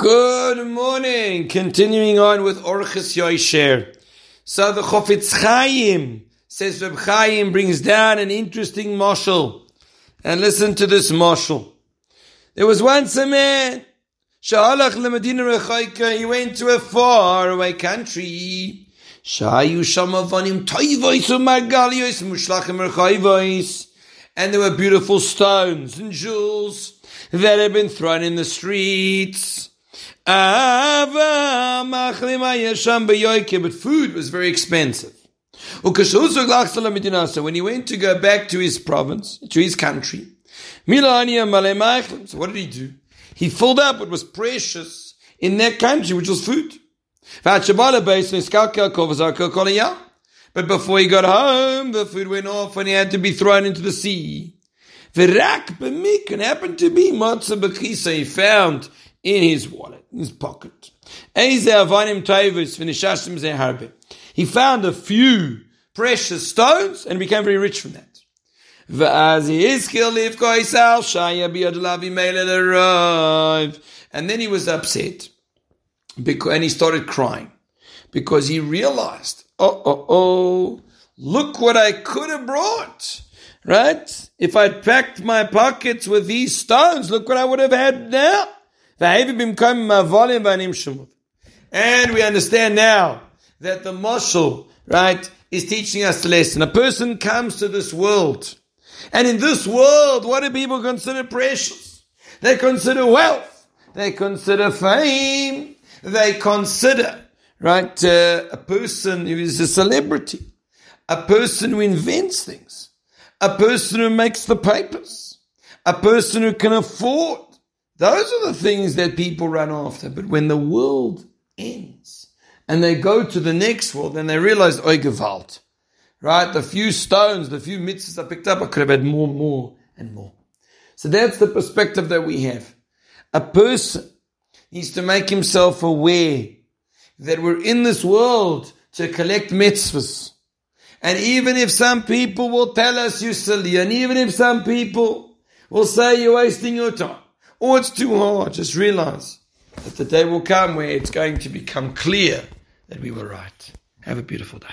Good morning. Continuing on with Orchos Yoisher. So the Chofetz Chaim says Reb Chaim brings down an interesting moshel. And listen to this moshel. There was once a man, Sha'alach leMedina Rechaika, he went to a far away country. Shayu Shamavanim Toivois Umargalios Mushlachim Rechaivois. And there were beautiful stones and jewels that had been thrown in the streets. But food was very expensive. So when he went to go back to his province, to his country, so what did he do? He filled up what was precious in that country, which was food. But before he got home, the food went off and he had to be thrown into the sea. And happened to be matzah he found in his wallet, in his pocket. He found a few precious stones and became very rich from that. And then he was upset because, and he started crying because he realized, oh, oh, oh, look what I could have brought. Right? If I'd packed my pockets with these stones, look what I would have had now. And we understand now that the moshel, right, is teaching us the lesson. A person comes to this world, and in this world, what do people consider precious? They consider wealth. They consider fame. They consider, right, uh, a person who is a celebrity, a person who invents things, a person who makes the papers, a person who can afford those are the things that people run after. But when the world ends and they go to the next world and they realize, oh, gewalt, right? The few stones, the few mitzvahs I picked up, I could have had more, more, and more. So that's the perspective that we have. A person needs to make himself aware that we're in this world to collect mitzvahs. And even if some people will tell us you're silly, and even if some people will say you're wasting your time, or it's too hard. Just realize that the day will come where it's going to become clear that we were right. Have a beautiful day.